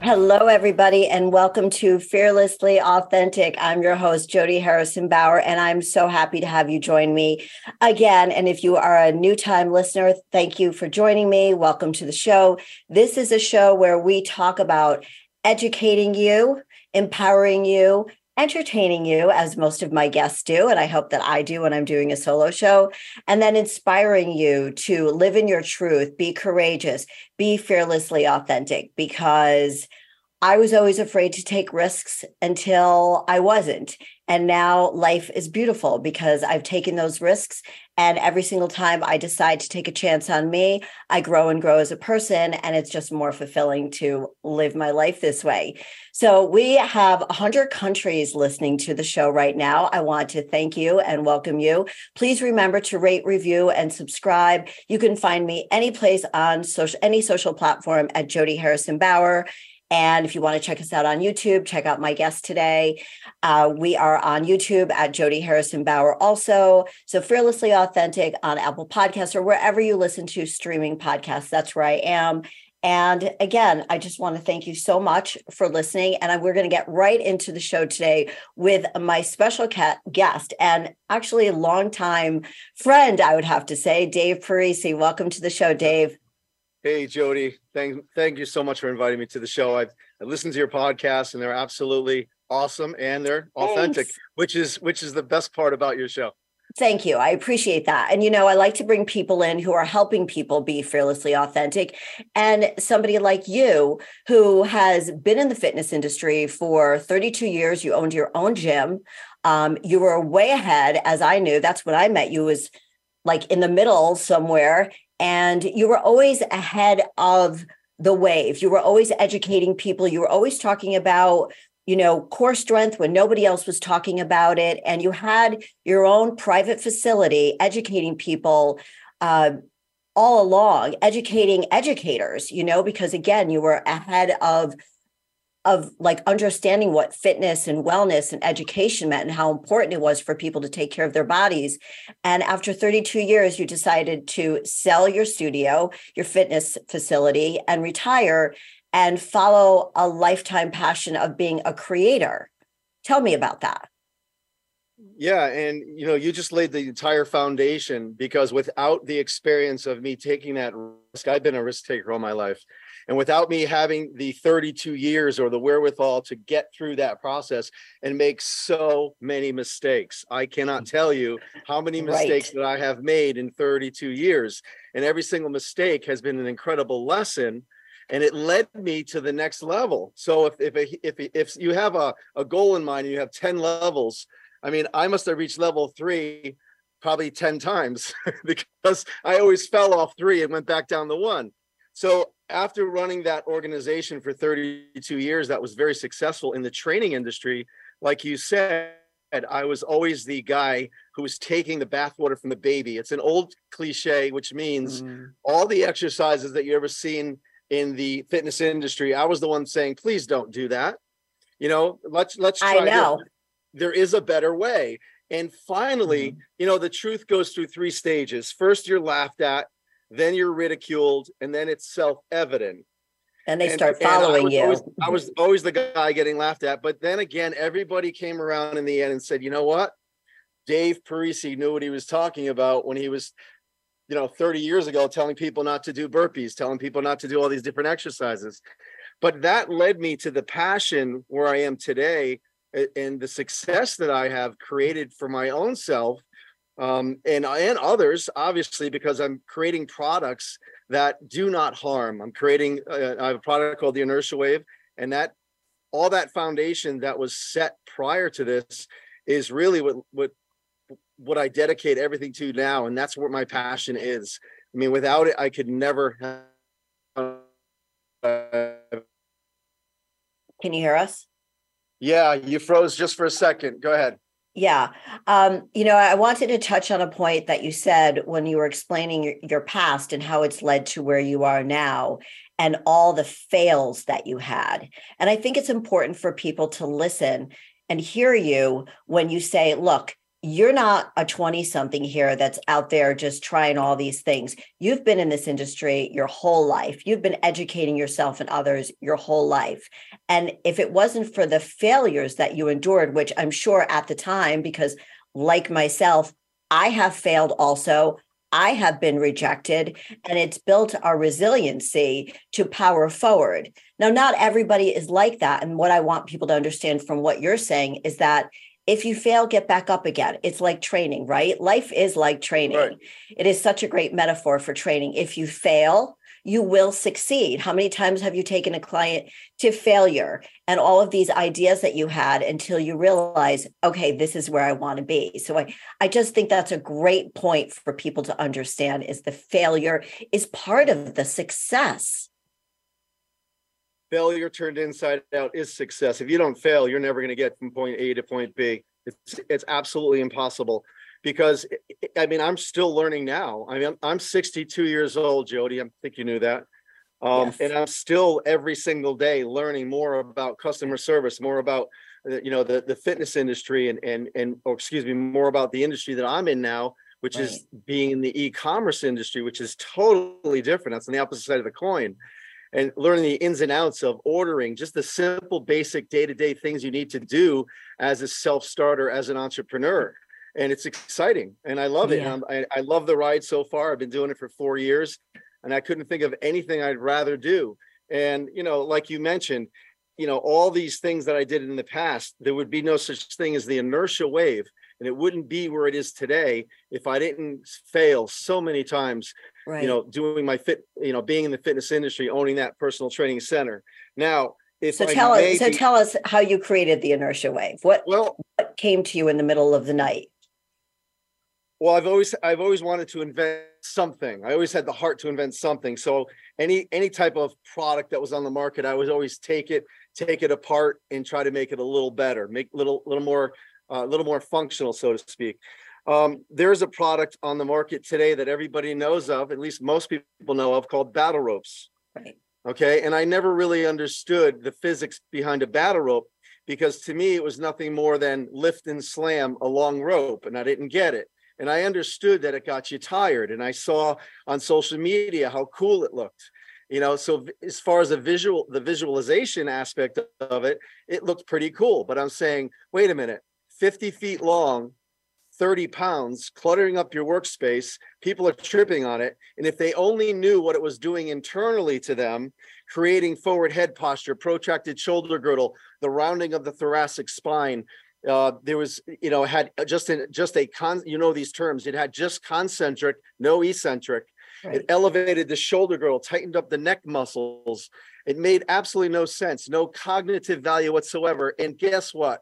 Hello, everybody, and welcome to Fearlessly Authentic. I'm your host, Jody Harrison Bauer, and I'm so happy to have you join me again. And if you are a new time listener, thank you for joining me. Welcome to the show. This is a show where we talk about educating you, empowering you, entertaining you, as most of my guests do. And I hope that I do when I'm doing a solo show, and then inspiring you to live in your truth, be courageous, be fearlessly authentic, because I was always afraid to take risks until I wasn't. And now life is beautiful because I've taken those risks. And every single time I decide to take a chance on me, I grow and grow as a person. And it's just more fulfilling to live my life this way. So we have 100 countries listening to the show right now. I want to thank you and welcome you. Please remember to rate, review, and subscribe. You can find me any place on social, any social platform at Jody Harrison Bauer. And if you want to check us out on YouTube, check out my guest today. Uh, we are on YouTube at Jody Harrison Bauer also. So fearlessly authentic on Apple Podcasts or wherever you listen to streaming podcasts. That's where I am. And again, I just want to thank you so much for listening. And we're going to get right into the show today with my special guest and actually a longtime friend, I would have to say, Dave Parise. Welcome to the show, Dave. Hey, Jody. Thank, thank you so much for inviting me to the show. I've I listened to your podcast and they're absolutely awesome and they're authentic, Thanks. which is which is the best part about your show. Thank you. I appreciate that. And, you know, I like to bring people in who are helping people be fearlessly authentic. And somebody like you, who has been in the fitness industry for 32 years, you owned your own gym. Um, you were way ahead, as I knew. That's when I met you, was like in the middle somewhere. And you were always ahead of the wave. You were always educating people. You were always talking about you know, core strength when nobody else was talking about it. And you had your own private facility educating people uh, all along, educating educators, you know, because again, you were ahead of of like understanding what fitness and wellness and education meant and how important it was for people to take care of their bodies. And after 32 years, you decided to sell your studio, your fitness facility, and retire and follow a lifetime passion of being a creator. Tell me about that. Yeah, and you know, you just laid the entire foundation because without the experience of me taking that risk, I've been a risk taker all my life. And without me having the 32 years or the wherewithal to get through that process and make so many mistakes, I cannot mm. tell you how many mistakes right. that I have made in 32 years. And every single mistake has been an incredible lesson and it led me to the next level. So if if if if you have a, a goal in mind and you have 10 levels, I mean, I must have reached level three probably 10 times because I always fell off three and went back down to one. So after running that organization for 32 years, that was very successful in the training industry, like you said. I was always the guy who was taking the bathwater from the baby. It's an old cliche, which means mm. all the exercises that you ever seen in the fitness industry, I was the one saying, please don't do that. You know, let's let's try I know. There is a better way. And finally, mm-hmm. you know, the truth goes through three stages. First, you're laughed at, then you're ridiculed, and then it's self-evident. And they start following I you. Always, I was always the guy getting laughed at. But then again, everybody came around in the end and said, you know what? Dave Parise knew what he was talking about when he was you know 30 years ago telling people not to do burpees telling people not to do all these different exercises but that led me to the passion where i am today and the success that i have created for my own self um, and and others obviously because i'm creating products that do not harm i'm creating uh, i have a product called the inertia wave and that all that foundation that was set prior to this is really what what what I dedicate everything to now, and that's what my passion is. I mean, without it, I could never have Can you hear us? Yeah, you froze just for a second. Go ahead. Yeah. Um, you know, I wanted to touch on a point that you said when you were explaining your, your, past and how it's led to where you are now and all the fails that you had. And I think it's important for people to listen and hear you when you say, look, you're not a 20 something here that's out there just trying all these things. You've been in this industry your whole life. You've been educating yourself and others your whole life. And if it wasn't for the failures that you endured, which I'm sure at the time, because like myself, I have failed also. I have been rejected, and it's built our resiliency to power forward. Now, not everybody is like that. And what I want people to understand from what you're saying is that if you fail, get back up again. It's like training, right? Life is like training. Right. It is such a great metaphor for training. If you fail, you will succeed. How many times have you taken a client to failure and all of these ideas that you had until you realize, okay, this is where I want to be? So I, I just think that's a great point for people to understand is the failure is part of the success failure turned inside out is success. If you don't fail, you're never going to get from point A to point B. It's it's absolutely impossible because I mean I'm still learning now. I mean I'm 62 years old, Jody. I think you knew that. Um, yes. and I'm still every single day learning more about customer service, more about uh, you know the the fitness industry and and and or excuse me, more about the industry that I'm in now, which right. is being in the e-commerce industry, which is totally different. That's on the opposite side of the coin and learning the ins and outs of ordering, just the simple, basic day to day things you need to do as a self starter, as an entrepreneur. And it's exciting and I love it. Yeah. I, I love the ride so far. I've been doing it for four years and I couldn't think of anything I'd rather do. And, you know, like you mentioned, you know, all these things that I did in the past, there would be no such thing as the inertia wave. And it wouldn't be where it is today if I didn't fail so many times right. you know, doing my fit, you know, being in the fitness industry, owning that personal training center. Now, if so, tell us. So tell us how you created the inertia wave. What well, what came to you in the middle of the night? Well, I've always I've always wanted to invent something. I always had the heart to invent something. So any any type of product that was on the market, I would always take it, take it apart, and try to make it a little better, make a little little more a uh, little more functional, so to speak. Um, there's a product on the market today that everybody knows of, at least most people know of, called battle ropes. Right. Okay. And I never really understood the physics behind a battle rope because to me it was nothing more than lift and slam a long rope, and I didn't get it. And I understood that it got you tired. And I saw on social media how cool it looked. You know, so as far as the visual, the visualization aspect of it, it looked pretty cool. But I'm saying, wait a minute, 50 feet long, 30 pounds cluttering up your workspace. People are tripping on it. And if they only knew what it was doing internally to them, creating forward head posture, protracted shoulder girdle, the rounding of the thoracic spine, uh, there was, you know, had just in just a con, you know, these terms, it had just concentric, no eccentric. Right. It elevated the shoulder girdle, tightened up the neck muscles. It made absolutely no sense, no cognitive value whatsoever. And guess what?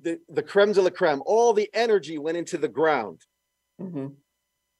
The, the creme de la creme, all the energy went into the ground. Mm-hmm.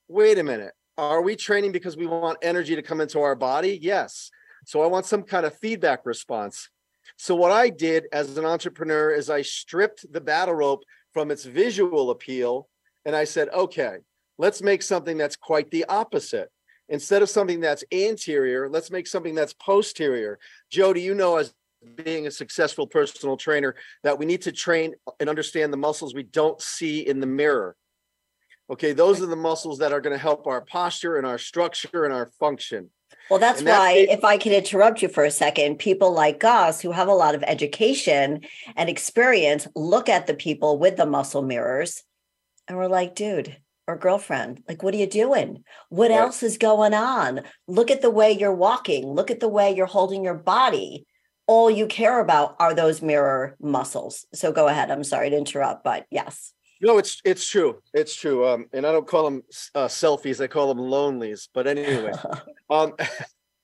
Wait a minute. Are we training because we want energy to come into our body? Yes. So I want some kind of feedback response. So what I did as an entrepreneur is I stripped the battle rope from its visual appeal and I said, okay, let's make something that's quite the opposite. Instead of something that's anterior, let's make something that's posterior. Jody, you know as being a successful personal trainer that we need to train and understand the muscles we don't see in the mirror. Okay, those are the muscles that are going to help our posture and our structure and our function. Well, that's, that's why, it. if I can interrupt you for a second, people like us who have a lot of education and experience look at the people with the muscle mirrors and we're like, dude, or girlfriend, like, what are you doing? What right. else is going on? Look at the way you're walking. Look at the way you're holding your body all you care about are those mirror muscles. So go ahead. I'm sorry to interrupt, but yes. No, it's it's true. It's true. Um, and I don't call them uh, selfies. I call them lonelies. But anyway, um,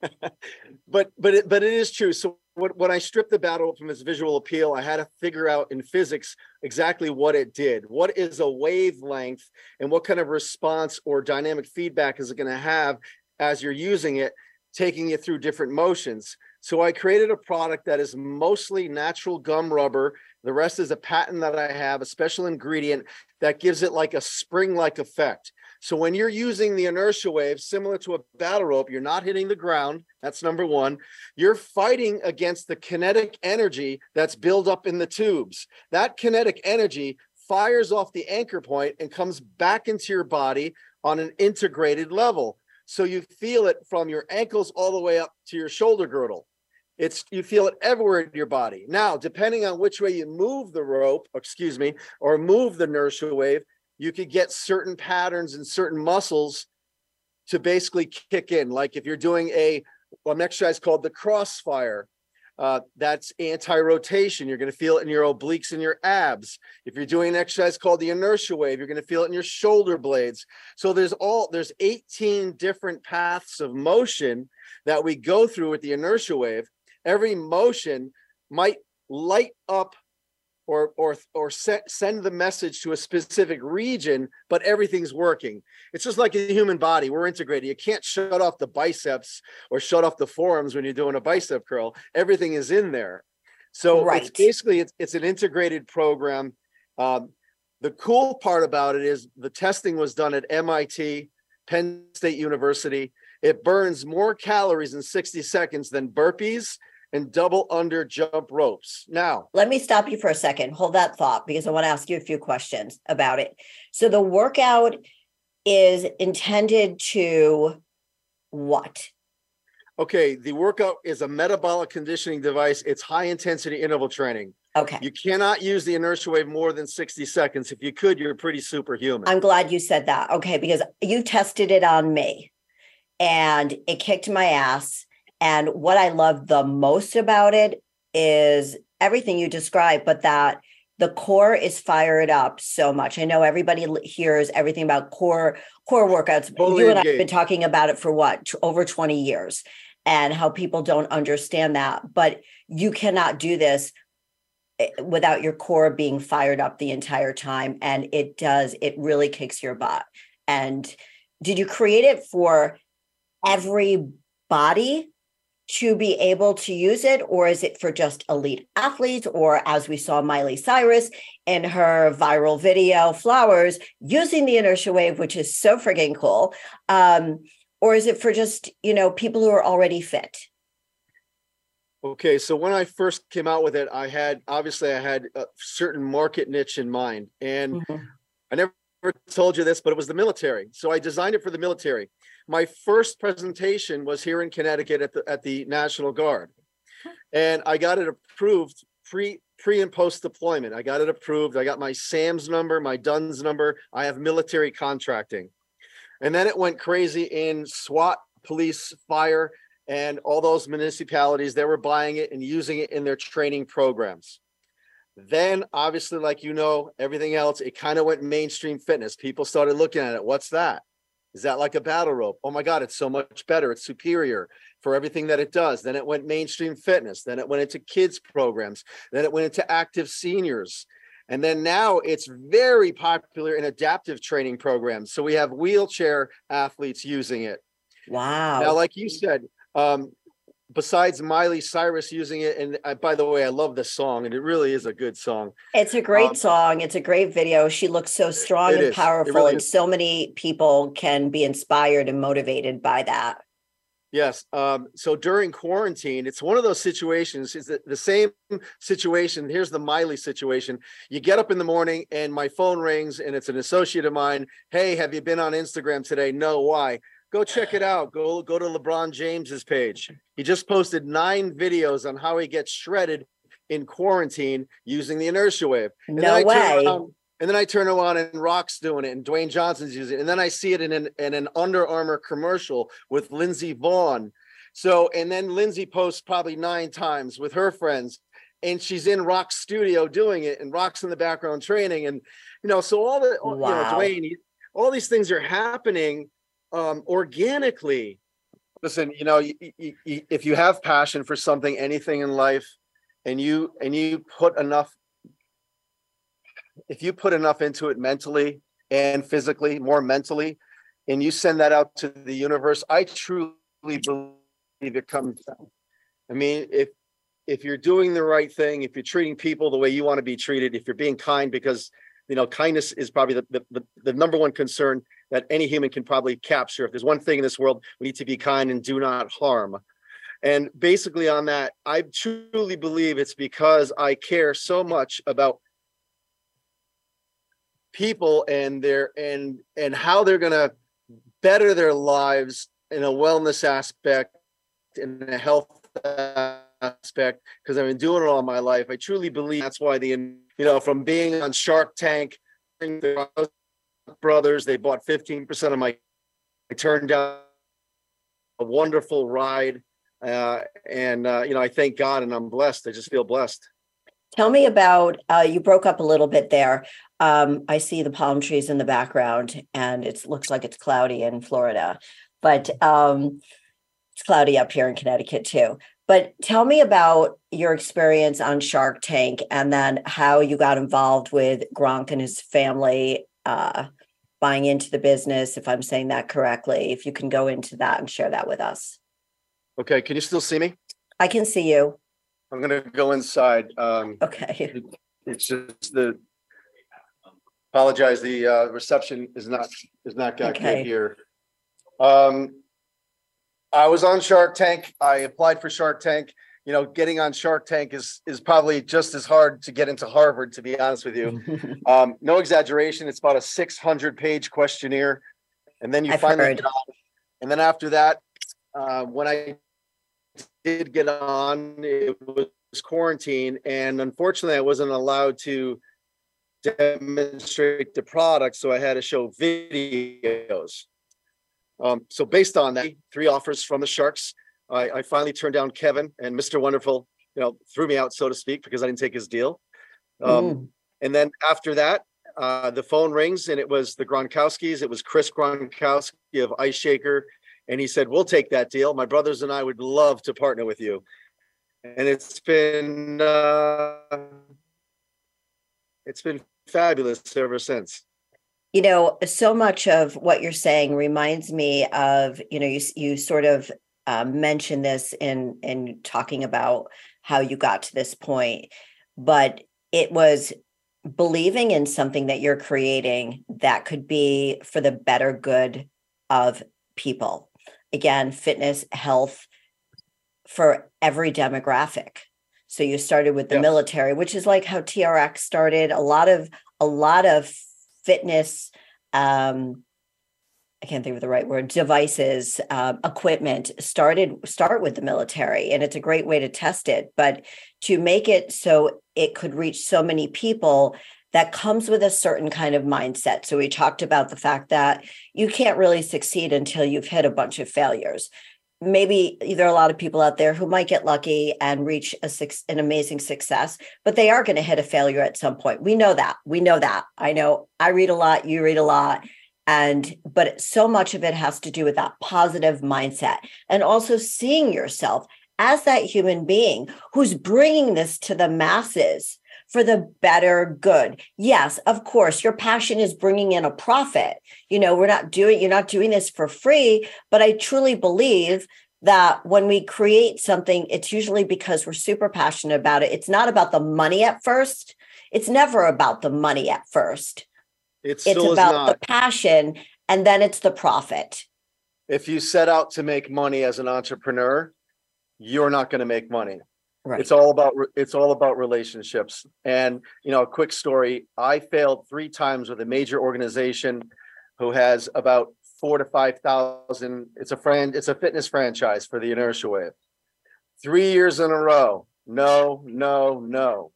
but but it, but it is true. So when, when I stripped the battle from its visual appeal, I had to figure out in physics exactly what it did. What is a wavelength, and what kind of response or dynamic feedback is it going to have as you're using it, taking it through different motions So I created a product that is mostly natural gum rubber. The rest is a patent that I have, a special ingredient that gives it like a spring like effect. So when you're using the inertia wave, similar to a battle rope, you're not hitting the ground. That's number one. You're fighting against the kinetic energy that's built up in the tubes. That kinetic energy fires off the anchor point and comes back into your body on an integrated level. So you feel it from your ankles all the way up to your shoulder girdle. It's you feel it everywhere in your body. Now, depending on which way you move the rope, excuse me, or move the inertia wave, you could get certain patterns and certain muscles to basically kick in. Like if you're doing a well, an exercise called the crossfire, uh, that's anti-rotation. You're going to feel it in your obliques and your abs. If you're doing an exercise called the inertia wave, you're going to feel it in your shoulder blades. So there's all there's 18 different paths of motion that we go through with the inertia wave. Every motion might light up or or or send the message to a specific region but everything's working. It's just like a human body we're integrated. You can't shut off the biceps or shut off the forearms when you're doing a bicep curl. Everything is in there. So right. it's basically it's, it's an integrated program. Um, the cool part about it is the testing was done at mit penn state university. It burns more calories in 60 seconds than burpees and double under jump ropes. Now, let me stop you for a second. Hold that thought because I want to ask you a few questions about it. So, the workout is intended to what? Okay, the workout is a metabolic conditioning device. It's high intensity interval training. Okay. You cannot use the inertia wave more than 60 seconds. If you could, you're pretty superhuman. I'm glad you said that. Okay, because you tested it on me and it kicked my ass and what I love the most about it is everything you described, but that the core is fired up so much. I know everybody hears everything about core core workouts. Fully you and I have been talking about it for what over 20 years and how people don't understand that. But you cannot do this eh, without your core being fired up the entire time. And it does, it really kicks your butt. And did you create it for every body to be able to use it, or is it for just elite athletes? Or as we saw Miley Cyrus in her viral video, Flowers, using the inertia wave, which is so frigging cool. Um, or is it for just, you know, people who are already fit? Okay, so when I first came out with it, I had obviously I had a certain market niche in mind, and mm-hmm. I never told you this, but it was the military. So I designed it for the military my first presentation was here in Connecticut at the at the National Guard, and I got it approved pre pre and post deployment. I got it approved. I got my SAMS number, my DUNS number. I have military contracting, and then it went crazy in SWAT, police, fire, and all those municipalities. They were buying it and using it in their training programs. Then, obviously, like you know, everything else, it kind of went mainstream fitness. People started looking at it. What's that? Is that like a battle rope? Oh my God, it's so much better. It's superior for everything that it does. Then it went mainstream fitness. Then it went into kids programs. Then it went into active seniors. And then now it's very popular in adaptive training programs. So we have wheelchair athletes using it. Wow. Now, like you said, um, besides Miley Cyrus using it, and uh, by the way, I love the song, and it really is a good song. It's a great um, song. It's a great video. She looks so strong and is. powerful, really and so many people can be inspired and motivated by that. Yes. Um, so during quarantine, it's one of those situations. Is the same situation? Here's the Miley situation. You get up in the morning, and my phone rings, and it's an associate of mine. Hey, have you been on Instagram today? No. Why? Go check it out. Go go to LeBron James's page. He just posted nine videos on how he gets shredded in quarantine using the inertia wave. And no way. Around, and then I turn around and Rock's doing it, and Dwayne Johnson's using it, and then I see it in an in an Under Armour commercial with Lindsey Vonn. So, and then Lindsey posts probably nine times with her friends, and she's in Rock's studio doing it, and Rock's in the background training, and you know, so all the wow. you know, Dwayne, all these things are happening um, organically. Listen, you know, you, you, you, if you have passion for something, anything in life, and you and you put enough, if you put enough into it mentally and physically, more mentally, and you send that out to the universe, I truly believe it comes down. I mean, if if you're doing the right thing, if you're treating people the way you want to be treated, if you're being kind, because you know kindness is probably the, the, the, the number one concern that any human can probably capture. If there's one thing in this world, we need to be kind and do not harm. And basically, on that, I truly believe it's because I care so much about people and their and and how they're going to better their lives in a wellness aspect in a health aspect because I've been doing it all my life. I truly believe that's why the you know from being on Shark Tank, brothers they bought 15% of my. I turned out a wonderful ride, uh, and uh, you know I thank God and I'm blessed. I just feel blessed. Tell me about uh, you broke up a little bit there. Um, I see the palm trees in the background, and it looks like it's cloudy in Florida, but um, it's cloudy up here in Connecticut too. But tell me about your experience on Shark Tank and then how you got involved with Gronk and his family uh, buying into the business, if I'm saying that correctly. If you can go into that and share that with us. Okay. Can you still see me? I can see you. I'm going to go inside. Um, okay. It's just the, apologize, the uh, reception is not, is not got Okay. good here. Um, I was on Shark Tank. I applied for Shark Tank. You know, getting on Shark Tank is is probably just as hard to get into Harvard, to be honest with you. Um, no exaggeration. It's about a 600 page questionnaire, and then you I've finally heard. get on. And then after that, uh, when I did get on, it was quarantine, and unfortunately, I wasn't allowed to demonstrate the product, so I had to show videos. Um, so based on that, three offers from the Sharks, I, I finally turned down Kevin and Mr. Wonderful. You know, threw me out, so to speak, because I didn't take his deal. Um, Mm. and then after that, uh, the phone rings and it was the Gronkowskis. It was Chris Gronkowski of Ice Shaker. And he said, We'll take that deal. My brothers and I would love to partner with you. And it's been uh, it's been fabulous ever since. you know so much of what you're saying reminds me of you know you you sort of uh, mentioned this in in talking about how you got to this point but it was believing in something that you're creating that could be for the better good of people. Again fitness health for every demographic. So you started with the Yeah. military which is like how trx started. A lot of a lot of fitness um i can't think of the right word devices um, equipment started start with the military and it's a great way to test it but to make it so it could reach so many people that comes with a certain kind of mindset. So we talked about the fact that you can't really succeed until you've hit a bunch of failures. Maybe there are a lot of people out there who might get lucky and reach a an amazing success but they are going to hit a failure at some point. We know that we know that. I know i read a lot you read a lot and but so much of it has to do with that positive mindset and also seeing yourself as that human being who's bringing this to the masses for the better good. Yes of course your passion is bringing in a profit. You know we're not doing you're not doing this for free but i truly believe that when we create something it's usually because we're super passionate about it. It's not about the money at first. It's never about the money at first It it's still is about the passion and then it's the profit if you set out to make money as an entrepreneur, you're not going to make money. right It's all about it's all about relationships. And you know, a quick story: I failed three times with a major organization who has about four to five thousand. It's a friend. It's a fitness franchise for the Inertia Wave. Three years in a row. No, no, no.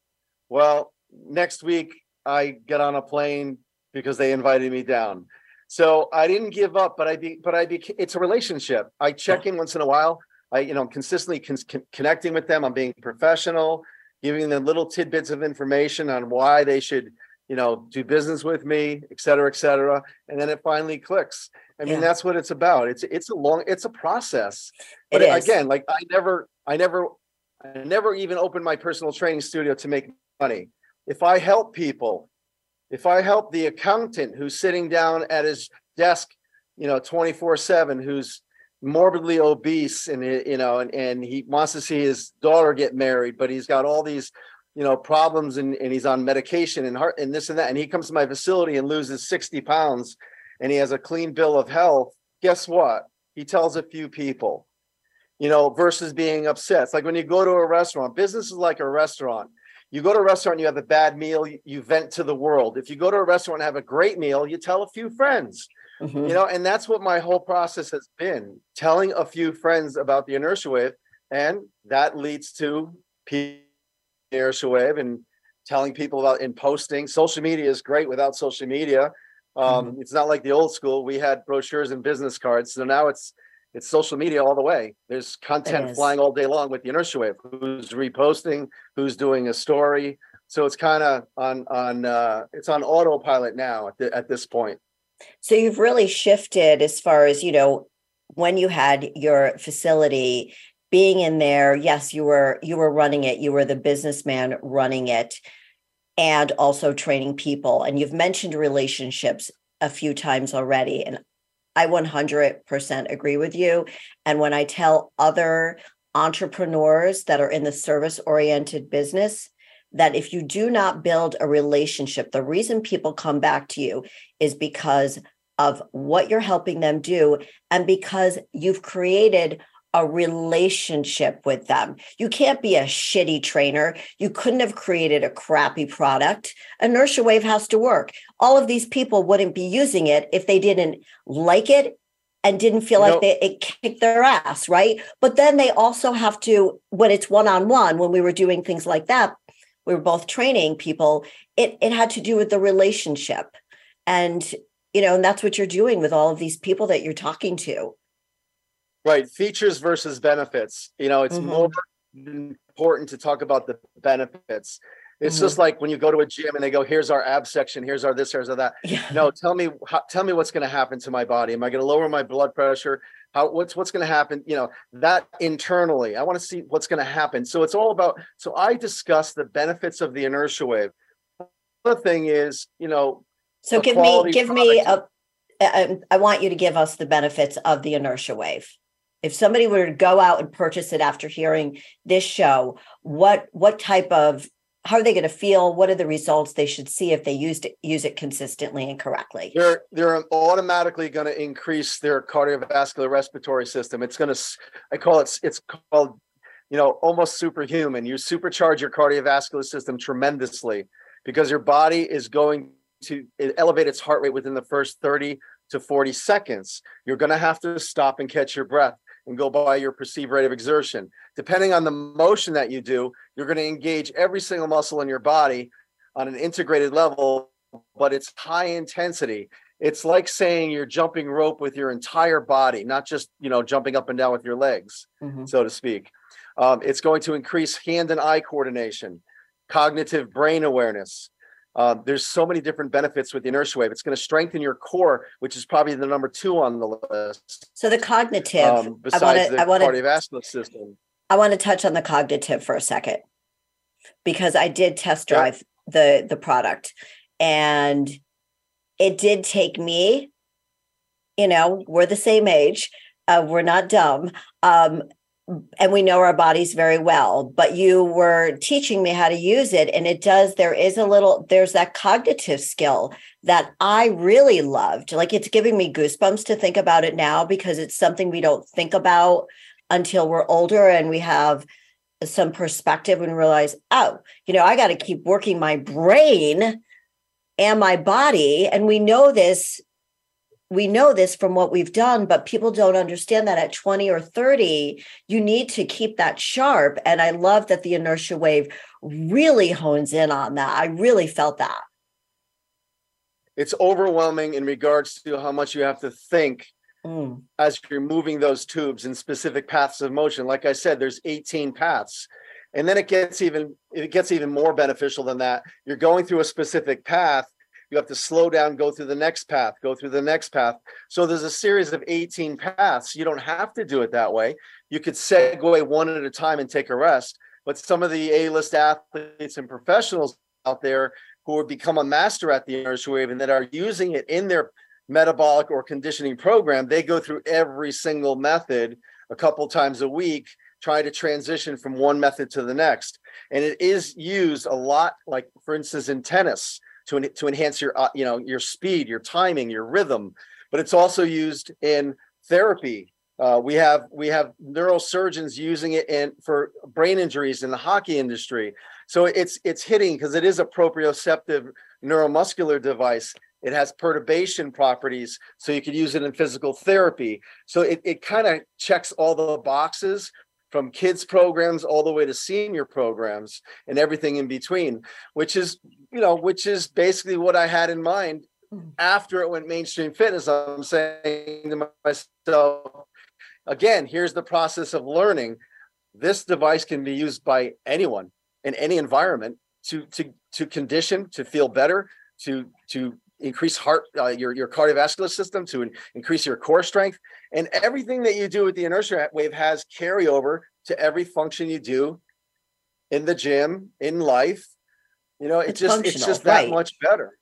Well, next week I get on a plane because they invited me down. So I didn't give up, but I be, but I be, it's a relationship. I check in once in a while. I, you know, I'm consistently con- con- connecting with them. I'm being professional, giving them little tidbits of information on why they should, you know, do business with me, et cetera, et cetera. And then it finally clicks. I mean, Yeah. that's what it's about. It's it's a long, it's a process. It But is. again, like I never, I never, I never even opened my personal training studio to make money. If I help people, if I help the accountant who's sitting down at his desk, you know, 24 7, who's, morbidly obese and you know and, and he wants to see his daughter get married but he's got all these you know problems and, and he's on medication and heart and this and that and he comes to my facility and loses 60 pounds and he has a clean bill of health guess what? He tells a few people you know versus being upset. It's like when you go to a restaurant business is like a restaurant you go to a restaurant and you have a bad meal you, you vent to the world if you go to a restaurant and have a great meal you tell a few friends Mm-hmm. You know, and that's what my whole process has been telling a few friends about the inertia wave. And that leads to inertia wave and telling people about in posting. Social media is great without social media. Um, mm-hmm. It's not like the old school. We had brochures and business cards. So now it's it's social media all the way. There's content flying all day long with the inertia wave. Who's reposting? Who's doing a story? So it's kind of on on uh, it's on autopilot now at the, at this point. So you've really shifted as far as, you know, when you had your facility being in there, yes, you were you were running it, you were the businessman running it and also training people and you've mentioned relationships a few times already and I 100% agree with you. And when I tell other entrepreneurs that are in the service oriented business that if you do not build a relationship, the reason people come back to you is because of what you're helping them do and because you've created a relationship with them. You can't be a shitty trainer. You couldn't have created a crappy product. Inertia Wave has to work. All of these people wouldn't be using it if they didn't like it and didn't feel like they it kicked their ass, right? But then they also have to, when it's one on one, when we were doing things like that, we were both training people it it had to do with the relationship and you know and that's what you're doing with all of these people that you're talking to right features versus benefits. You know it's mm-hmm. more important to talk about the benefits. It's mm-hmm. just like when you go to a gym and they go here's our ab section here's our this here's our that. Yeah. no tell me how, tell me what's going to happen to my body. Am i going to lower my blood pressure? How what's what's going to happen? You know that internally i want to see what's going to happen. So it's all about so i discuss the benefits of the inertia wave. The thing is you know so give me give product. me a I want you to give us the benefits of the inertia wave if somebody were to go out and purchase it after hearing this show what what type of how are they going to feel? What are the results they should see if they used it, use it consistently and correctly? They're they're automatically going to increase their cardiovascular respiratory system. It's going to I call it it's called you know almost superhuman. You supercharge your cardiovascular system tremendously because your body is going to elevate its heart rate within the first 30 to 40 seconds. You're going to have to stop and catch your breath and go by your perceived rate of exertion. Depending on the motion that you do, you're going to engage every single muscle in your body on an integrated level, but it's high intensity. It's like saying you're jumping rope with your entire body, not just you know jumping up and down with your legs, mm-hmm. so to speak. Um, it's going to increase hand and eye coordination, cognitive brain awareness, um, there's so many different benefits with the inertia wave. It's going to strengthen your core, which is probably the number two on the list. So the cognitive, um, besides I wanna, the I wanna, cardiovascular system. I want to touch on the cognitive for a second because I did test drive yeah. the the product, and it did take me. You know, we're the same age. Uh, we're not dumb. Um, and we know our bodies very well but you were teaching me how to use it and it does there is a little there's that cognitive skill that i really loved. Like it's giving me goosebumps to think about it now because it's something we don't think about until we're older and we have some perspective and realize oh you know i got to keep working my brain and my body and we know this we know this from what we've done, but people don't understand that at 20 or 30, you need to keep that sharp. And I love that the inertia wave really hones in on that. I really felt that. It's overwhelming in regards to how much you have to think mm. as you're moving those tubes in specific paths of motion. Like I said, there's 18 paths. And then it gets even it gets even more beneficial than that. You're going through a specific path you have to slow down, go through the next path, go through the next path. So there's a series of 18 paths. You don't have to do it that way. You could segue one at a time and take a rest. But some of the A-list athletes and professionals out there who have become a master at the inertia wave and that are using it in their metabolic or conditioning program, they go through every single method a couple times a week, trying to transition from one method to the next. And it is used a lot, like for instance, in tennis to, to enhance your, uh, you know, your speed, your timing, your rhythm. But it's also used in therapy. Uh, we have we have neurosurgeons using it in for brain injuries in the hockey industry. So it's it's hitting because it is a proprioceptive neuromuscular device. It has perturbation properties, so you could use it in physical therapy. So it, it kind of checks all the boxes from kids programs all the way to senior programs and everything in between, which is, you know, which is basically what I had in mind mm. after it went mainstream fitness. I'm saying to myself, again, here's the process of learning. This device can be used by anyone in any environment to to to condition, to feel better, to to increase heart uh, your your cardiovascular system to in, increase your core strength. And everything that you do with the inertia wave has carryover to every function you do in the gym in life. You know it's, just it's just that right. much better.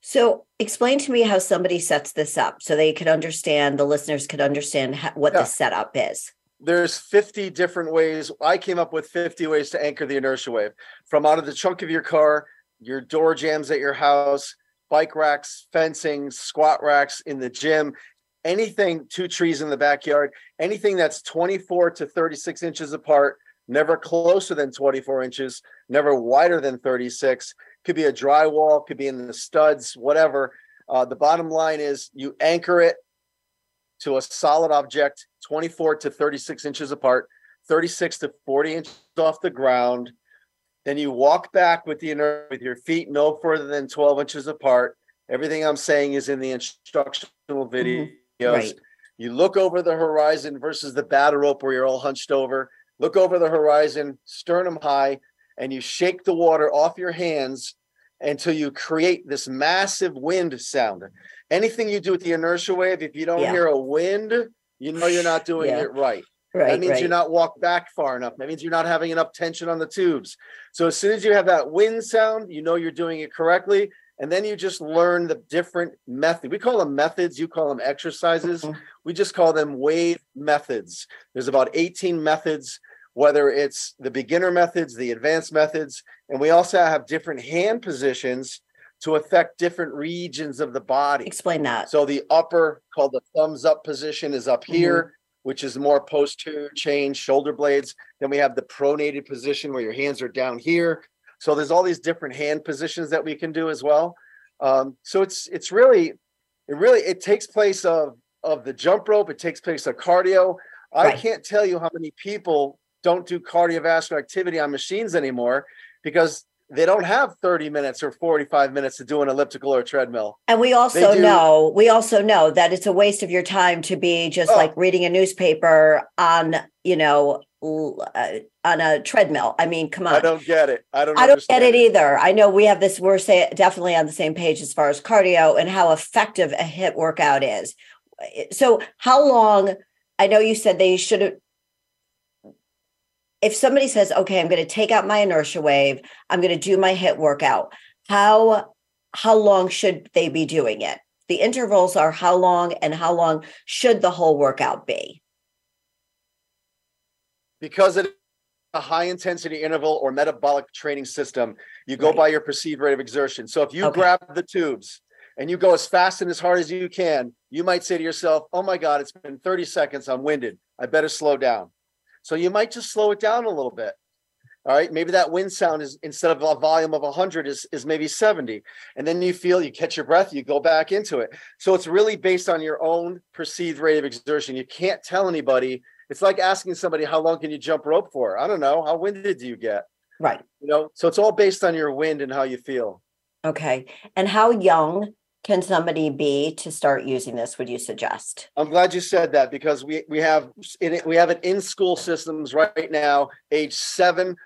So explain to me how somebody sets this up so they could understand the listeners could understand how, what yeah. the setup is. There's 50 different ways. I came up with 50 ways to anchor the inertia wave. From out of the trunk of your car your door jambs at your house bike racks, fencing, squat racks in the gym, anything, two trees in the backyard, anything that's 24 to 36 inches apart, never closer than 24 inches, never wider than 36. Could be a drywall, could be in the studs, whatever. Uh, the bottom line is you anchor it to a solid object 24 to 36 inches apart, 36 to 40 inches off the ground then you walk back with the inner with your feet no further than 12 inches apart. Everything I'm saying is in the instructional mm-hmm. videos. Mm-hmm. Right. You look over the horizon versus the battle rope where you're all hunched over. Look over the horizon, sternum high, and you shake the water off your hands until you create this massive wind sound. Anything you do with the inertia wave, if you don't yeah. hear a wind, you know you're not doing yeah. it right. Right, that means right. you're not walked back far enough. That means you're not having enough tension on the tubes. So as soon as you have that wind sound, you know you're doing it correctly. And then you just learn the different method. We call them methods. You call them exercises. Mm-hmm. We just call them wave methods. There's about 18 methods, whether it's the beginner methods, the advanced methods, and we also have different hand positions to affect different regions of the body. Explain that. So the upper, called the thumbs up position, is up here. Mm-hmm which is more posterior chain shoulder blades. Then we have the pronated position where your hands are down here. So there's all these different hand positions that we can do as well. Um, so it's it's really it really it takes place of of the jump rope. It takes place of cardio. I can't tell you how many people don't do cardiovascular activity on machines anymore because they don't have 30 minutes or 45 minutes to do an elliptical or treadmill. And we also know, we also know that it's a waste of your time to be just oh. like reading a newspaper on, you know, uh, on a treadmill. I mean, come on. I don't get it. I don't I don't get it, it either. I know we have this, we're say, definitely on the same page as far as cardio and how effective a hit workout is. So how long, I know you said they should have if somebody says, okay, I'm going to take out my inertia wave, I'm going to do my HIT workout, how how long should they be doing it? The intervals are how long and how long should the whole workout be? Because it's a high intensity interval or metabolic training system, you go right. by your perceived rate of exertion. So if you okay. grab the tubes and you go as fast and as hard as you can, you might say to yourself, "Oh my god, it's been 30 seconds, I'm winded. I better slow down." So you might just slow it down a little bit. All right, maybe that wind sound is instead of a volume of 100 is, is maybe 70. And then you feel you catch your breath, you go back into it. So it's really based on your own perceived rate of exertion. You can't tell anybody. It's like asking somebody, how long can you jump rope for? I don't know. How winded do you get? Right. You know, so it's all based on your wind and how you feel. Okay. And how young can somebody be to start using this would you suggest? I'm glad you said that because we we have we have it in school systems right now age seven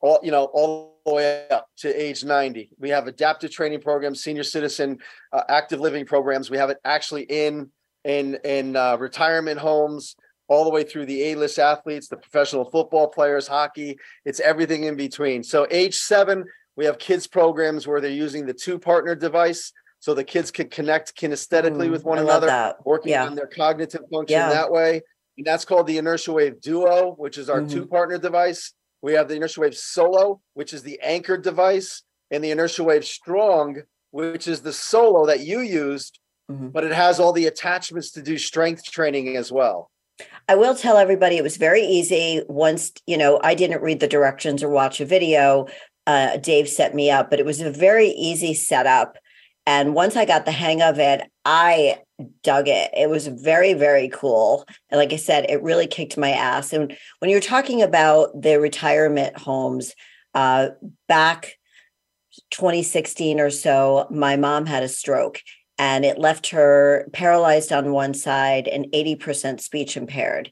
all you know all the way up to age 90 we have adaptive training programs senior citizen uh, active living programs. We have it actually in in in uh, retirement homes all the way through the a-list athletes the professional football players hockey. It's everything in between. So age seven we have kids programs where they're using the two partner device so the kids can connect kinesthetically Mm, with one I another, working Yeah. on their cognitive function Yeah. that way. And that's called the Inertia Wave Duo, which is our Mhm. two partner device. We have the Inertia Wave Solo, which is the anchored device, and the Inertia Wave Strong, which is the solo that you used, Mhm. but it has all the attachments to do strength training as well. I will tell everybody it was very easy. Once, you know, I didn't read the directions or watch a video. Uh, Dave set me up, but it was a very easy setup. And once I got the hang of it, I dug it. It was very, very cool. And like I said, it really kicked my ass. And when you're talking about the retirement homes, uh, back 2016 or so, my mom had a stroke and it left her paralyzed on one side and 80% speech impaired.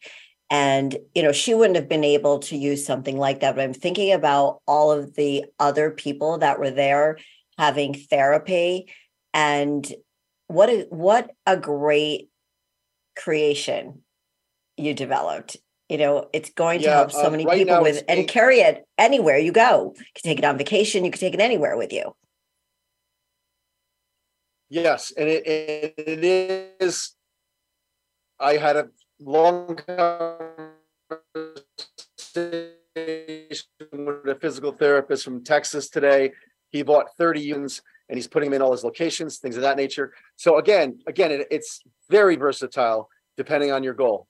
And, you know, she wouldn't have been able to use something like that. But I'm thinking about all of the other people that were there having therapy and what a, what a great creation you developed. You know, it's going to help so um, many right people with and eight- carry it anywhere you go. You can take it on vacation, you can take it anywhere with you. Yes, and it, it, it is. I had a long conversation with a physical therapist from Texas today. He bought 30 units and he's putting them in all his locations, things of that nature. So again, again, it, it's very versatile depending on your goal.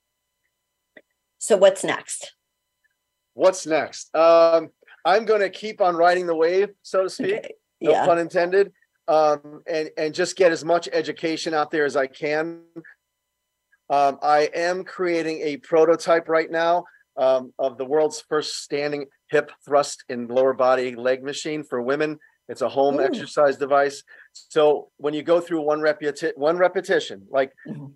So what's next? What's next? Um, I'm going to keep on riding the wave, so to speak. Okay. no Yeah. pun intended um and and just get as much education out there as i can um i am creating a prototype right now um of the world's first standing hip thrust and lower body leg machine for women it's a home Ooh. exercise device so when you go through one repeti- one repetition like Mhm.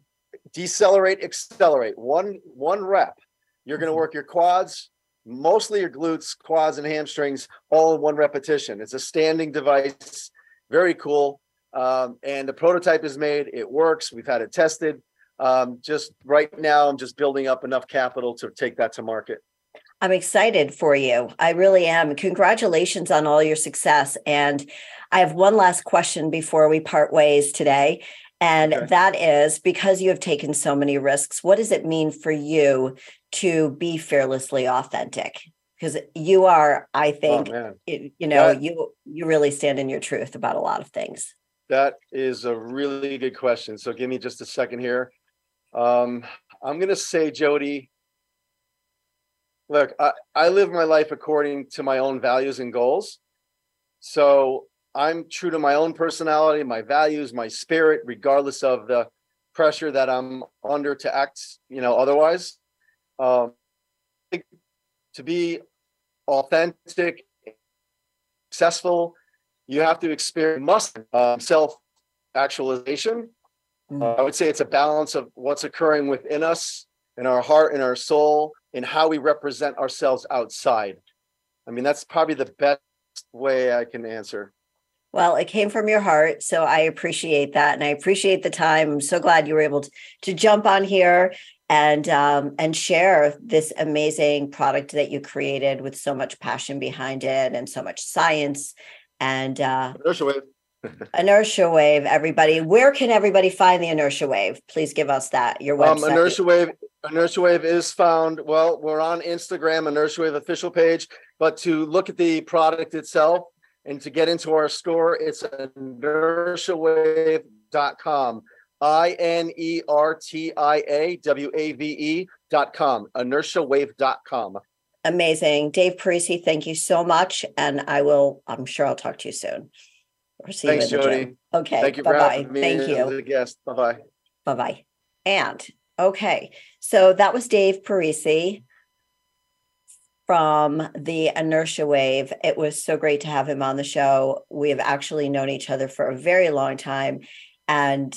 decelerate accelerate one one rep you're going to Mhm. work your quads mostly your glutes quads and hamstrings all in one repetition it's a standing device very cool um, and the prototype is made it works we've had it tested um, just right now i'm just building up enough capital to take that to market I'm excited for you. I really am. Congratulations on all your success. And I have one last question before we part ways today. And Okay. that is because you have taken so many risks, what does it mean for you to be fearlessly authentic? Because you are, I oh think, you, you know, That- you you really stand in your truth about a lot of things. that is a really good question so give me just a second here um, i'm going to say jody look I, I live my life according to my own values and goals. So i'm true to my own personality my values my spirit regardless of the pressure that i'm under to act you know otherwise. Um, to be authentic successful you have to experience must um, self actualization Mm. uh, I would say it's a balance of what's occurring within us, in our heart, in our soul, and how we represent ourselves outside. I mean, that's probably the best way I can answer. Well, it came from your heart. So I appreciate that. And I appreciate the time. I'm so glad you were able to, to jump on here and um, and share this amazing product that you created with so much passion behind it and so much science and uh, Inertia wave. inertia wave. Everybody, where can everybody find the inertia wave? Please give us that your website. Um, inertia wave. Inertia wave is found. Well, we're on Instagram, inertia wave official page. But to look at the product itself and to get into our store, it's inertiawave.com. I N E R T I A W A V E dot com. Inertiawave.com. Amazing, Dave Parise. Thank you so much, and I will. I'm sure I'll talk to you soon. Or see Thanks, you in the Jody. gym. Okay. Thank you bye for having me Thank you. as a guest. Bye bye. Bye bye. And okay, so that was Dave Parise from the Inertia Wave. It was so great to have him on the show. We have actually known each other for a very long time. And,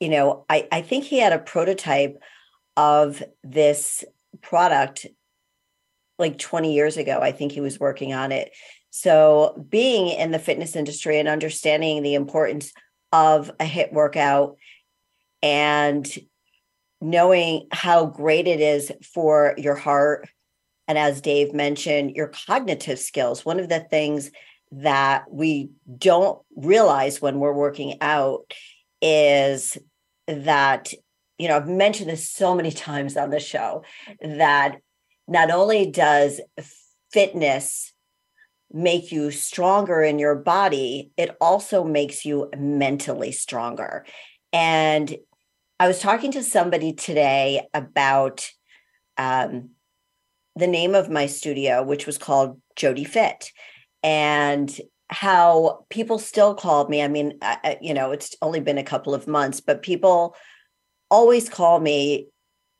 you know, I, I think he had a prototype of this product like 20 years ago. I think he was working on it. So, being in the fitness industry and understanding the importance of a hit workout and knowing how great it is for your heart. And as dave mentioned your cognitive skills. One of the things that we don't realize when we're working out is that you know i've mentioned this so many times on the show that not only does fitness make you stronger in your body it also makes you mentally stronger and i was talking to somebody today about um, the name of my studio which was called jody fit and how people still called me. I mean, I, you know, it's only been a couple of months, but people always call me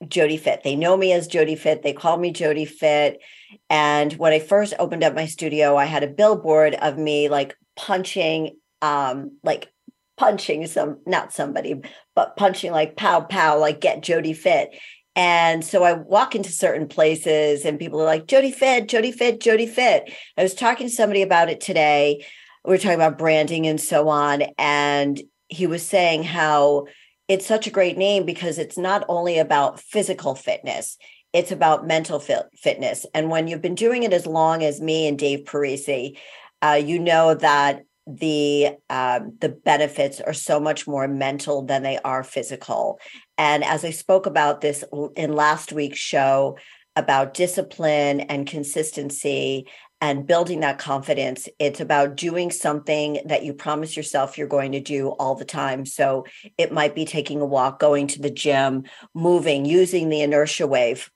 Jody Fit. They know me as Jody Fit. They call me Jody Fit. And when I first opened up my studio, I had a billboard of me like punching, um, like punching some, not somebody, but punching like pow pow, like get Jody Fit. And so I walk into certain places and people are like, Jody Fit, Jody Fit, Jody Fit. I was talking to somebody about it today. We were talking about branding and so on. And he was saying how it's such a great name because it's not only about physical fitness, it's about mental fit- fitness. And when you've been doing it as long as me and Dave Parise, uh, you know that the um, the benefits are so much more mental than they are physical. And as i spoke about this in last week's show about discipline and consistency and building that confidence it's about doing something that you promise yourself you're going to do all the time. So it might be taking a walk going to the gym moving using the inertia wave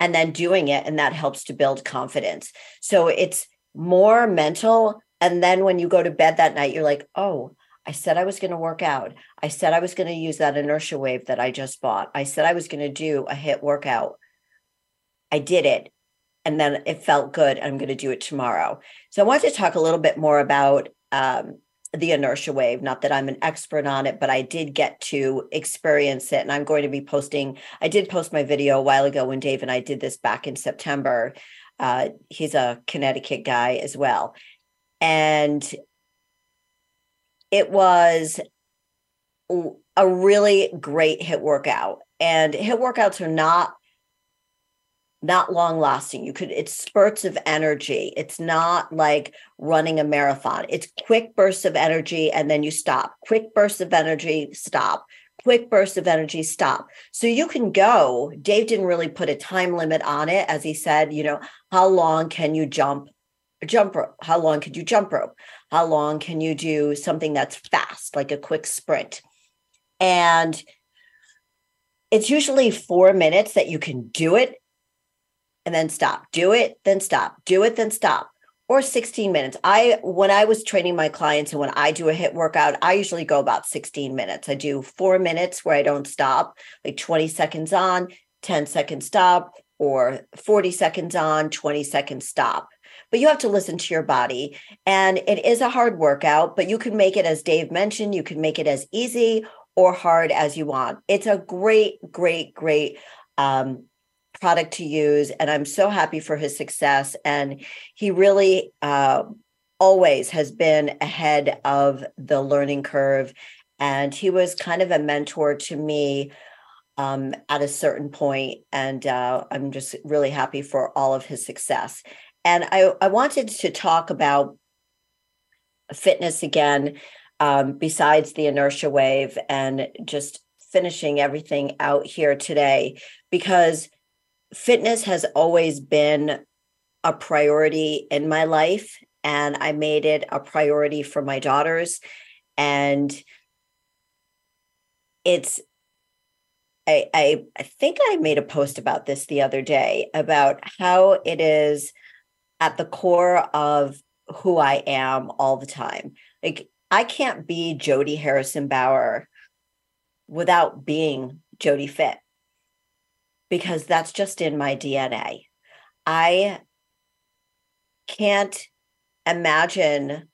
and then doing it and that helps to build confidence. So it's more mental and then when you go to bed that night, you're like, oh, I said I was going to work out. I said I was going to use that inertia wave that I just bought. I said I was going to do a hit workout. I did it. And then it felt good. I'm going to do it tomorrow. So I wanted to talk a little bit more about um, the inertia wave. Not that I'm an expert on it, but I did get to experience it. And I'm going to be posting, I did post my video a while ago when Dave and I did this back in September. Uh, he's a Connecticut guy as well and it was a really great HIIT workout. And HIIT workouts are not not long lasting. You could it's spurts of energy. It's not like running a marathon. It's quick bursts of energy and then you stop. Quick bursts of energy stop. Quick bursts of energy stop. So you can go. Dave didn't really put a time limit on it as he said you know how long can you jump jump rope. How long could you jump rope? How long can you do something that's fast, like a quick sprint? And it's usually four minutes that you can do it and then stop. Do it, then stop. Do it, then stop. Or 16 minutes. I when I was training my clients and when I do a HIT workout, I usually go about 16 minutes. I do 4 minutes where I don't stop, like 20 seconds on, 10 seconds stop, or 40 seconds on, 20 seconds stop but you have to listen to your body. And it is a hard workout, but you can make it, as Dave mentioned, you can make it as easy or hard as you want. It's a great, great, great um, product to use. And I'm so happy for his success. And he really uh, always has been ahead of the learning curve. And he was kind of a mentor to me um, at a certain point, and uh, I'm just really happy for all of his success. And I, I wanted to talk about fitness again, um, besides the inertia wave, and just finishing everything out here today, because fitness has always been a priority in my life. And I made it a priority for my daughters. And it's I, I, I think I made a post about this the other day about how it is at the core of who I am all the time. Like I can't be Jody Harrison Bauer without being Jody Fit because that's just in my DNA. I can't imagine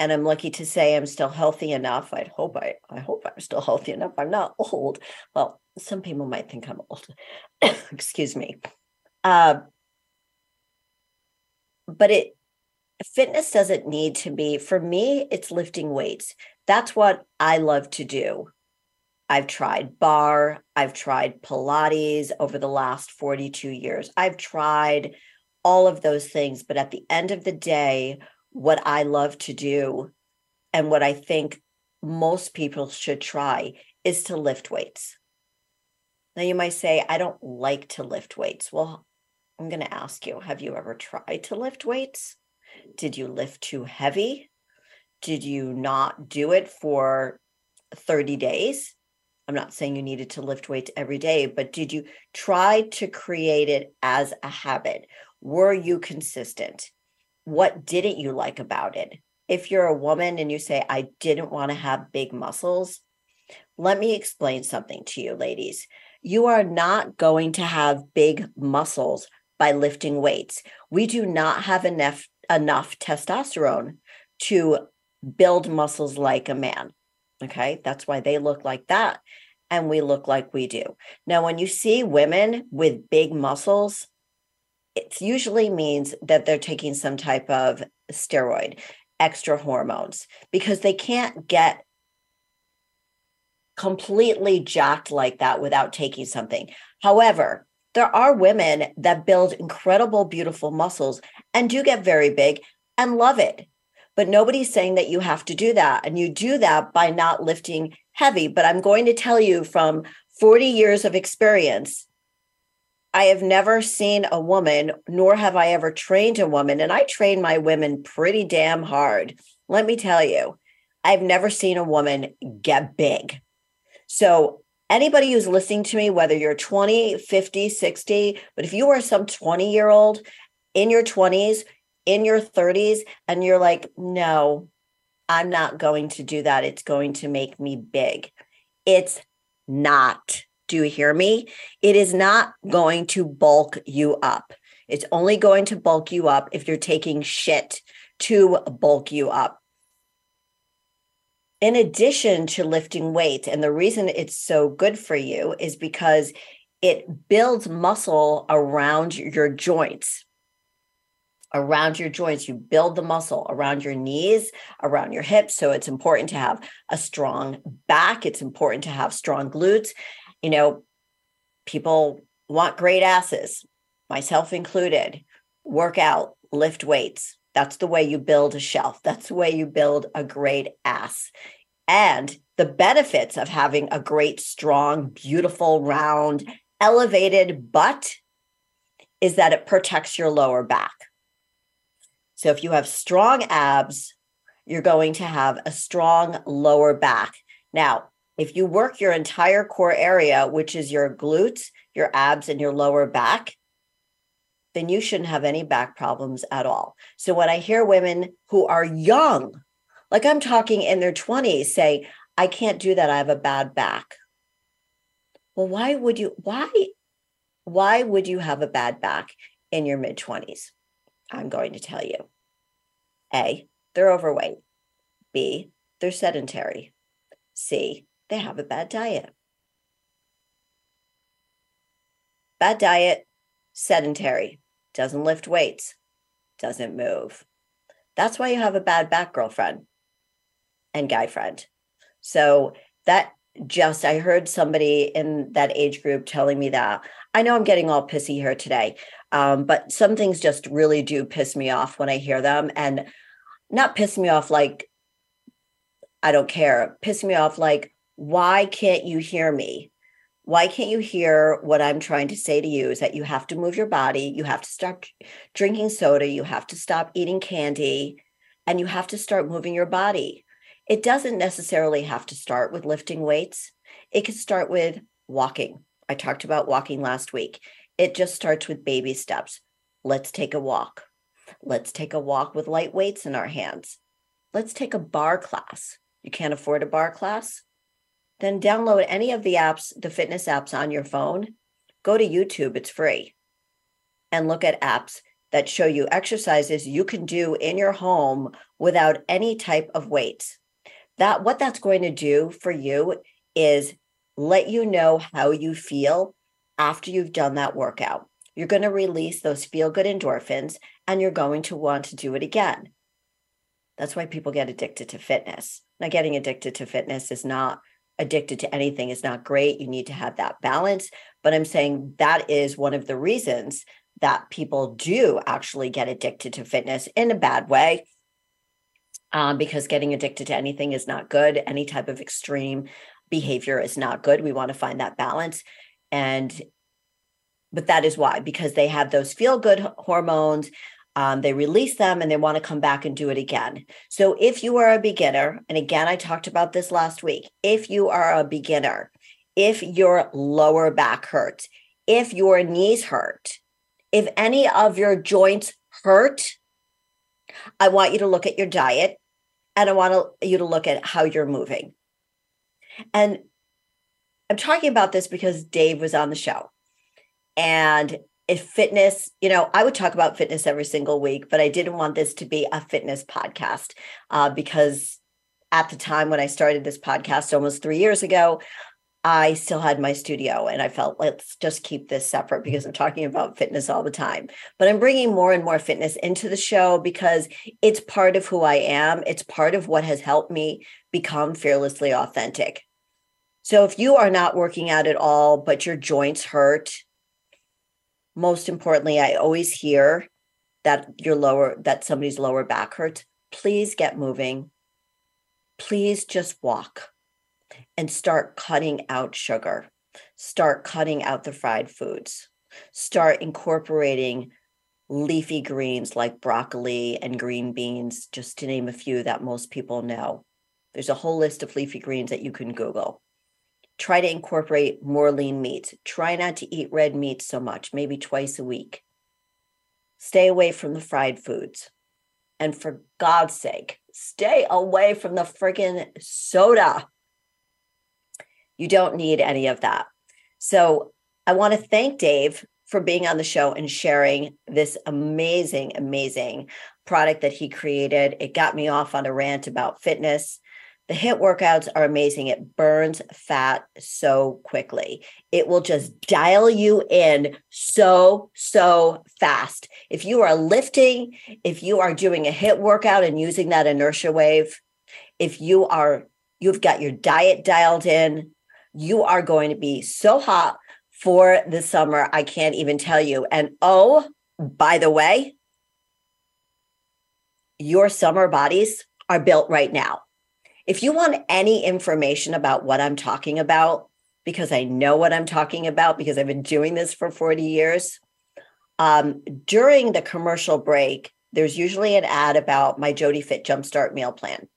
and I'm lucky to say I'm still healthy enough. I'd hope I I hope I'm still healthy enough. I'm not old. Well, some people might think I'm old. Excuse me. Uh, but it fitness doesn't need to be for me it's lifting weights that's what i love to do i've tried barre i've tried pilates over the last 42 years i've tried all of those things. But at the end of the day, what I love to do and what I think most people should try is to lift weights. Now, you might say, I don't like to lift weights. Well, I'm going to ask you have you ever tried to lift weights? Did you lift too heavy? Did you not do it for 30 days? I'm not saying you needed to lift weights every day, but did you try to create it as a habit? Were you consistent? What didn't you like about it? If you're a woman and you say, I didn't want to have big muscles, let me explain something to you, ladies. You are not going to have big muscles by lifting weights. We do not have enough enough testosterone to build muscles like a man. Okay? That's why they look like that and we look like we do. Now when you see women with big muscles, it usually means that they're taking some type of steroid, extra hormones because they can't get completely jacked like that without taking something. However, there are women that build incredible, beautiful muscles and do get very big and love it. But nobody's saying that you have to do that. And you do that by not lifting heavy. But I'm going to tell you from 40 years of experience, I have never seen a woman, nor have I ever trained a woman. And I train my women pretty damn hard. Let me tell you, I've never seen a woman get big. So anybody who's listening to me, whether you're 20, 50, 60, but if you are some 20 year old in your 20s, in your 30s, and you're like, no, I'm not going to do that. It's going to make me big. It's not. Do you hear me? It is not going to bulk you up. It's only going to bulk you up if you're taking shit to bulk you up in addition to lifting weights, and the reason it's so good for you is because it builds muscle around your joints. Around your joints, you build the muscle around your knees, around your hips. So it's important to have a strong back. It's important to have strong glutes. You know, people want great asses, myself included. Work out, lift weights, that's the way you build a shelf. That's the way you build a great ass. And the benefits of having a great, strong, beautiful, round, elevated butt is that it protects your lower back. So if you have strong abs, you're going to have a strong lower back. Now, if you work your entire core area, which is your glutes, your abs, and your lower back, then you shouldn't have any back problems at all. So when I hear women who are young, like I'm talking in their 20s, say, I can't do that. I have a bad back. Well, why would you, why, why would you have a bad back in your mid 20s? I'm going to tell you. A, they're overweight. B, they're sedentary. C, they have a bad diet. Bad diet, sedentary doesn't lift weights, doesn't move. That's why you have a bad back girlfriend and guy friend. So that just, I heard somebody in that age group telling me that. I know I'm getting all pissy here today, um, but some things just really do piss me off when I hear them. And not piss me off like I don't care, piss me off like, why can't you hear me? Why can't you hear what I'm trying to say to you is that you have to move your body, you have to stop drinking soda, you have to stop eating candy, and you have to start moving your body. It doesn't necessarily have to start with lifting weights. It could start with walking. I talked about walking last week. It just starts with baby steps. Let's take a walk. Let's take a walk with light weights in our hands. Let's take a barre class. You can't afford a barre class? Then download any of the apps, the fitness apps on your phone. Go to YouTube, it's free. And look at apps that show you exercises you can do in your home without any type of weights. That what that's going to do for you is let you know how you feel after you've done that workout. You're going to release those feel good endorphins and you're going to want to do it again. That's why people get addicted to fitness. Now, getting addicted to fitness is not addicted to anything is not great. You need to have that balance. But I'm saying that is one of the reasons that people do actually get addicted to fitness in a bad way. Um, because getting addicted to anything is not good. Any type of extreme behavior is not good. We want to find that balance. And, but that is why, because they have those feel good hormones. Um, they release them and they want to come back and do it again. So, if you are a beginner, and again, I talked about this last week, if you are a beginner, if your lower back hurts, if your knees hurt, if any of your joints hurt, I want you to look at your diet and I want you to look at how you're moving. And I'm talking about this because Dave was on the show. And if fitness, you know, I would talk about fitness every single week, but I didn't want this to be a fitness podcast uh, because at the time when I started this podcast almost three years ago, I still had my studio and I felt let's just keep this separate because I'm talking about fitness all the time. But I'm bringing more and more fitness into the show because it's part of who I am. It's part of what has helped me become fearlessly authentic. So if you are not working out at all, but your joints hurt, most importantly, I always hear that your lower, that somebody's lower back hurts. Please get moving. Please just walk and start cutting out sugar, start cutting out the fried foods, start incorporating leafy greens like broccoli and green beans, just to name a few that most people know. There's a whole list of leafy greens that you can Google. Try to incorporate more lean meats. Try not to eat red meat so much, maybe twice a week. Stay away from the fried foods. And for God's sake, stay away from the freaking soda. You don't need any of that. So I want to thank Dave for being on the show and sharing this amazing, amazing product that he created. It got me off on a rant about fitness. The HIT workouts are amazing. It burns fat so quickly. It will just dial you in so, so fast. If you are lifting, if you are doing a HIT workout and using that inertia wave, if you are, you've got your diet dialed in, you are going to be so hot for the summer. I can't even tell you. And oh, by the way, your summer bodies are built right now. If you want any information about what I'm talking about, because I know what I'm talking about because I've been doing this for 40 years, um, during the commercial break, there's usually an ad about my Jody Fit Jumpstart meal plan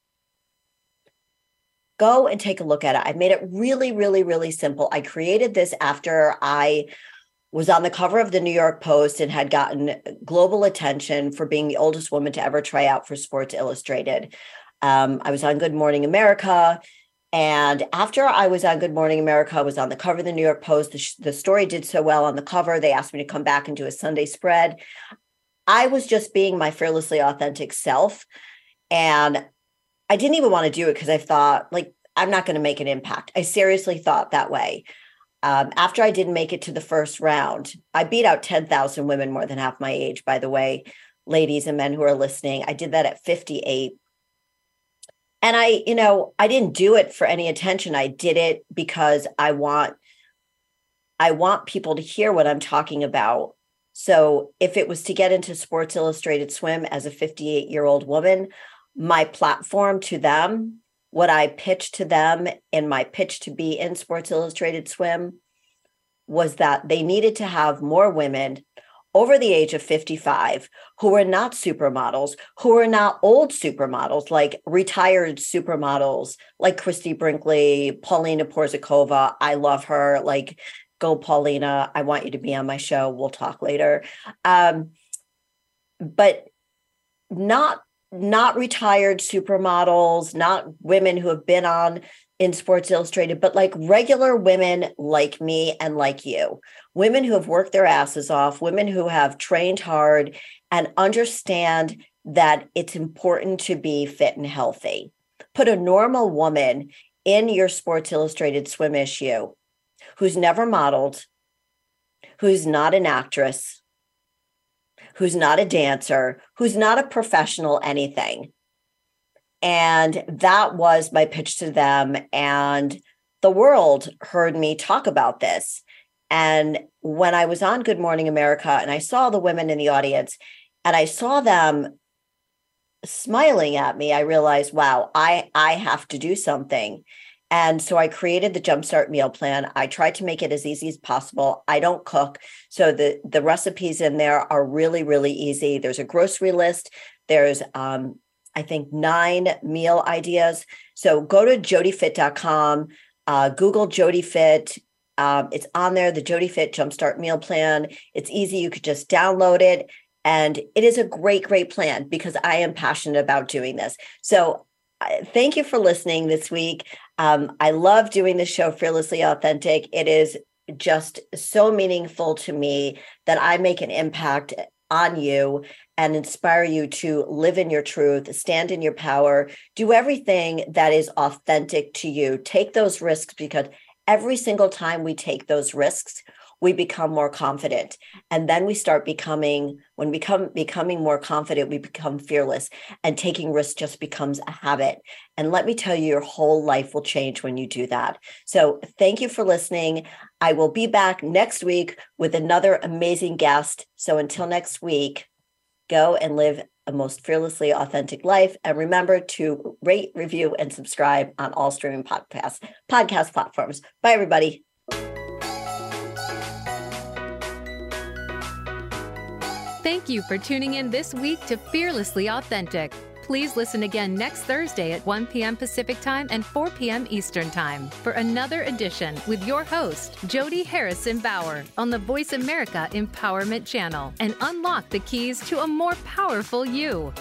go and take a look at it. I made it really, really, really simple. I created this after I was on the cover of the New York Post and had gotten global attention for being the oldest woman to ever try out for Sports Illustrated. Um, I was on Good Morning America. And after I was on Good Morning America, I was on the cover of the New York Post. The, sh- the story did so well on the cover. They asked me to come back and do a Sunday spread. I was just being my fearlessly authentic self. And I didn't even want to do it because I thought, like, I'm not going to make an impact. I seriously thought that way. Um, after I didn't make it to the first round, I beat out 10,000 women more than half my age, by the way, ladies and men who are listening. I did that at 58. And I, you know, I didn't do it for any attention. I did it because I want I want people to hear what I'm talking about. So if it was to get into Sports Illustrated Swim as a 58 year old woman, my platform to them, what I pitched to them in my pitch to be in Sports Illustrated Swim was that they needed to have more women over the age of 55 who are not supermodels, who are not old supermodels, like retired supermodels like Christie Brinkley, Paulina Porizkova. I love her. Like, go, Paulina. I want you to be on my show. We'll talk later. Um, but not not retired supermodels, not women who have been on in Sports Illustrated, but like regular women like me and like you, women who have worked their asses off, women who have trained hard and understand that it's important to be fit and healthy. Put a normal woman in your Sports Illustrated swim issue who's never modeled, who's not an actress, who's not a dancer, who's not a professional anything. And that was my pitch to them. And the world heard me talk about this. And when I was on Good Morning America and I saw the women in the audience and I saw them smiling at me, I realized, wow, I I have to do something. And so I created the Jumpstart meal plan. I tried to make it as easy as possible. I don't cook, so the the recipes in there are really really easy. There's a grocery list. There's um, I think nine meal ideas. So go to jodyfit.com, uh, Google Jody Fit. Um, it's on there, the Jody Fit Jumpstart Meal Plan. It's easy. You could just download it. And it is a great, great plan because I am passionate about doing this. So thank you for listening this week. Um, I love doing the show Fearlessly Authentic. It is just so meaningful to me that I make an impact on you and inspire you to live in your truth, stand in your power, do everything that is authentic to you. Take those risks because every single time we take those risks, we become more confident. And then we start becoming when we become becoming more confident we become fearless and taking risks just becomes a habit. And let me tell you your whole life will change when you do that. So thank you for listening. I will be back next week with another amazing guest. So until next week go and live a most fearlessly authentic life. And remember to rate review and subscribe on all streaming podcast podcast platforms. Bye everybody Thank you for tuning in this week to Fearlessly Authentic. Please listen again next Thursday at 1 p.m. Pacific Time and 4 p.m. Eastern Time for another edition with your host, Jody Harrison Bauer, on the Voice America Empowerment Channel and unlock the keys to a more powerful you.